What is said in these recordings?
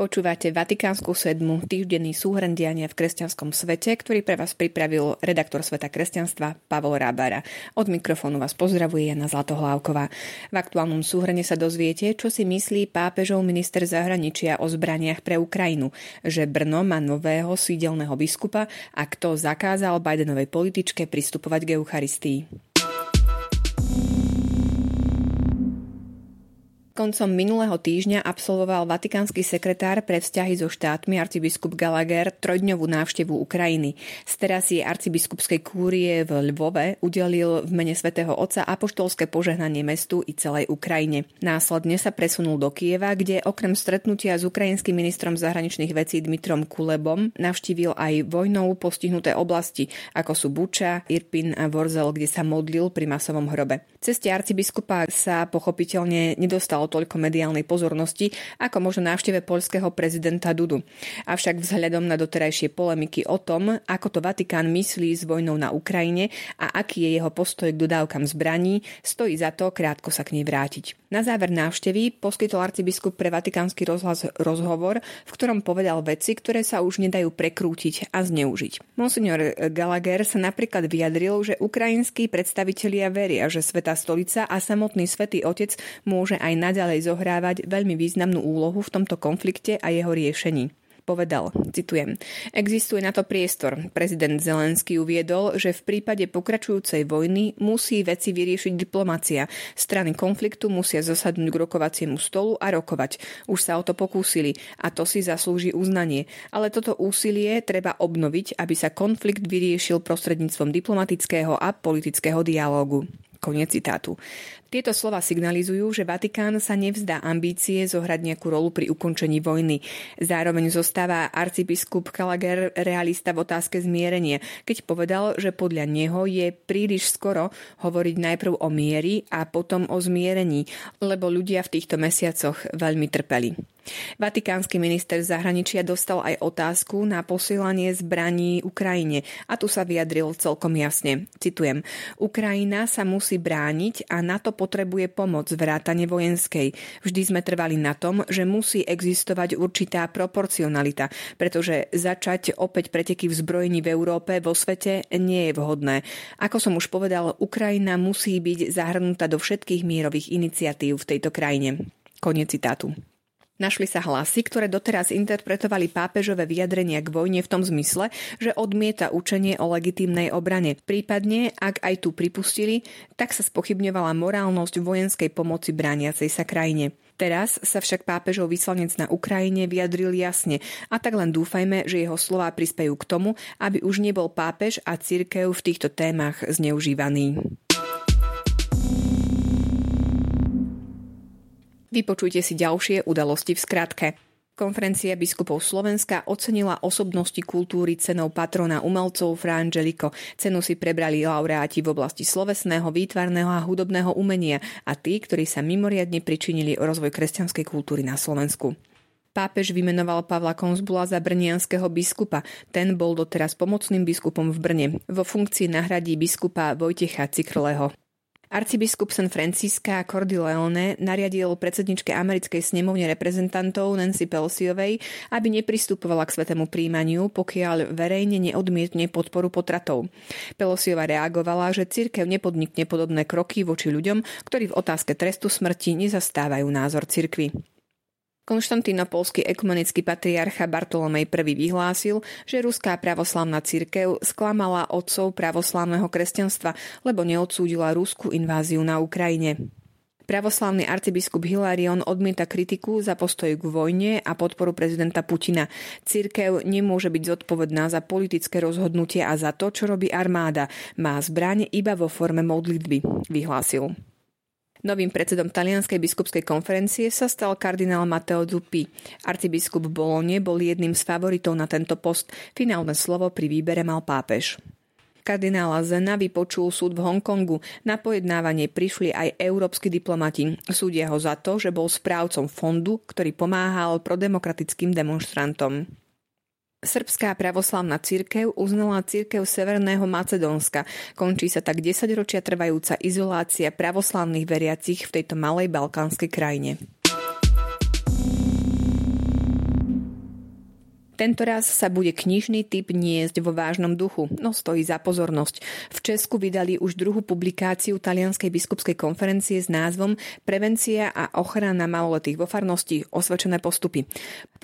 Počúvate Vatikánsku sedmu, týždenný súhrn diania v kresťanskom svete, ktorý pre vás pripravil redaktor Sveta kresťanstva Pavol Rábara. Od mikrofónu vás pozdravuje Jana Zlatohlávková. V aktuálnom súhrne sa dozviete, čo si myslí pápežov minister zahraničia o zbraniach pre Ukrajinu, že Brno má nového sídelného biskupa a kto zakázal Bidenovej političke pristupovať k Eucharistii. Koncom minulého týždňa absolvoval vatikánsky sekretár pre vzťahy so štátmi arcibiskup Gallagher trojdňovú návštevu Ukrajiny. Z je arcibiskupskej kúrie v Lvove udelil v mene svätého Otca apoštolské požehnanie mestu i celej Ukrajine. Následne sa presunul do Kieva, kde okrem stretnutia s ukrajinským ministrom zahraničných vecí Dmitrom Kulebom navštívil aj vojnou postihnuté oblasti, ako sú Buča, Irpin a Vorzel, kde sa modlil pri masovom hrobe. Ceste arcibiskupa sa pochopiteľne nedostal toľko mediálnej pozornosti ako možno návšteve poľského prezidenta Dudu. Avšak vzhľadom na doterajšie polemiky o tom, ako to Vatikán myslí s vojnou na Ukrajine a aký je jeho postoj k dodávkam zbraní, stojí za to krátko sa k nej vrátiť. Na záver návštevy poskytol arcibiskup pre vatikánsky rozhlas rozhovor, v ktorom povedal veci, ktoré sa už nedajú prekrútiť a zneužiť. Monsignor Gallagher sa napríklad vyjadril, že ukrajinskí predstavitelia veria, že Sveta stolica a samotný Svetý Otec môže aj naďalej naďalej zohrávať veľmi významnú úlohu v tomto konflikte a jeho riešení povedal, citujem, existuje na to priestor. Prezident Zelenský uviedol, že v prípade pokračujúcej vojny musí veci vyriešiť diplomacia. Strany konfliktu musia zasadnúť k rokovaciemu stolu a rokovať. Už sa o to pokúsili a to si zaslúži uznanie. Ale toto úsilie treba obnoviť, aby sa konflikt vyriešil prostredníctvom diplomatického a politického dialógu. Koniec citátu. Tieto slova signalizujú, že Vatikán sa nevzdá ambície zohrať nejakú rolu pri ukončení vojny. Zároveň zostáva arcibiskup Kalager realista v otázke zmierenia, keď povedal, že podľa neho je príliš skoro hovoriť najprv o miery a potom o zmierení, lebo ľudia v týchto mesiacoch veľmi trpeli. Vatikánsky minister zahraničia dostal aj otázku na posielanie zbraní Ukrajine a tu sa vyjadril celkom jasne. Citujem. Ukrajina sa musí brániť a na to potrebuje pomoc vrátane vojenskej. Vždy sme trvali na tom, že musí existovať určitá proporcionalita, pretože začať opäť preteky v zbrojení v Európe, vo svete nie je vhodné. Ako som už povedal, Ukrajina musí byť zahrnutá do všetkých mierových iniciatív v tejto krajine. Koniec citátu. Našli sa hlasy, ktoré doteraz interpretovali pápežové vyjadrenia k vojne v tom zmysle, že odmieta učenie o legitímnej obrane. Prípadne, ak aj tu pripustili, tak sa spochybňovala morálnosť vojenskej pomoci brániacej sa krajine. Teraz sa však pápežov vyslanec na Ukrajine vyjadril jasne a tak len dúfajme, že jeho slová prispejú k tomu, aby už nebol pápež a církev v týchto témach zneužívaný. Vypočujte si ďalšie udalosti v skratke. Konferencia biskupov Slovenska ocenila osobnosti kultúry cenou patrona umelcov Fra Angelico. Cenu si prebrali laureáti v oblasti slovesného, výtvarného a hudobného umenia a tí, ktorí sa mimoriadne pričinili o rozvoj kresťanskej kultúry na Slovensku. Pápež vymenoval Pavla Konzbula za brnianského biskupa. Ten bol doteraz pomocným biskupom v Brne. Vo funkcii nahradí biskupa Vojtecha Cikrleho. Arcibiskup San Francisca Cordy Leone nariadil predsedničke americkej snemovne reprezentantov Nancy Pelosiovej, aby nepristupovala k svetému príjmaniu, pokiaľ verejne neodmietne podporu potratov. Pelosiova reagovala, že cirkev nepodnikne podobné kroky voči ľuďom, ktorí v otázke trestu smrti nezastávajú názor cirkvy. Konštantinopolský ekumenický patriarcha Bartolomej I vyhlásil, že ruská pravoslavná cirkev sklamala otcov pravoslavného kresťanstva, lebo neodsúdila ruskú inváziu na Ukrajine. Pravoslavný arcibiskup Hilarion odmieta kritiku za postoj k vojne a podporu prezidenta Putina. Cirkev nemôže byť zodpovedná za politické rozhodnutie a za to, čo robí armáda. Má zbraň iba vo forme modlitby, vyhlásil. Novým predsedom Talianskej biskupskej konferencie sa stal kardinál Matteo Zuppi. Arcibiskup Bolone bol jedným z favoritov na tento post. Finálne slovo pri výbere mal pápež. Kardinála Zena vypočul súd v Hongkongu. Na pojednávanie prišli aj európsky diplomati. Súdia ho za to, že bol správcom fondu, ktorý pomáhal prodemokratickým demonstrantom. Srbská pravoslavná církev uznala církev Severného Macedónska. Končí sa tak 10 ročia trvajúca izolácia pravoslavných veriacich v tejto malej balkánskej krajine. Tento raz sa bude knižný typ niesť vo vážnom duchu, no stojí za pozornosť. V Česku vydali už druhú publikáciu Talianskej biskupskej konferencie s názvom Prevencia a ochrana maloletých vo farnosti osvedčené postupy.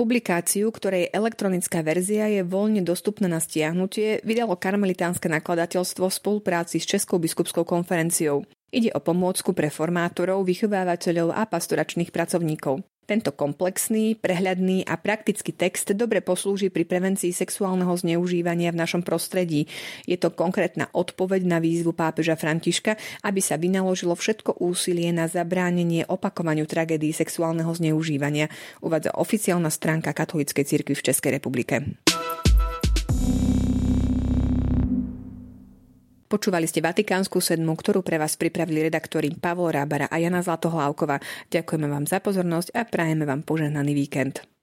Publikáciu, ktorej elektronická verzia je voľne dostupná na stiahnutie, vydalo karmelitánske nakladateľstvo v spolupráci s Českou biskupskou konferenciou. Ide o pomôcku pre formátorov, vychovávateľov a pastoračných pracovníkov. Tento komplexný, prehľadný a praktický text dobre poslúži pri prevencii sexuálneho zneužívania v našom prostredí. Je to konkrétna odpoveď na výzvu pápeža Františka, aby sa vynaložilo všetko úsilie na zabránenie opakovaniu tragédií sexuálneho zneužívania, uvádza oficiálna stránka Katolíckej cirkvi v Českej republike. Počúvali ste Vatikánsku sedmu, ktorú pre vás pripravili redaktori Pavol Rábara a Jana Zlatohlávková. Ďakujeme vám za pozornosť a prajeme vám požehnaný víkend.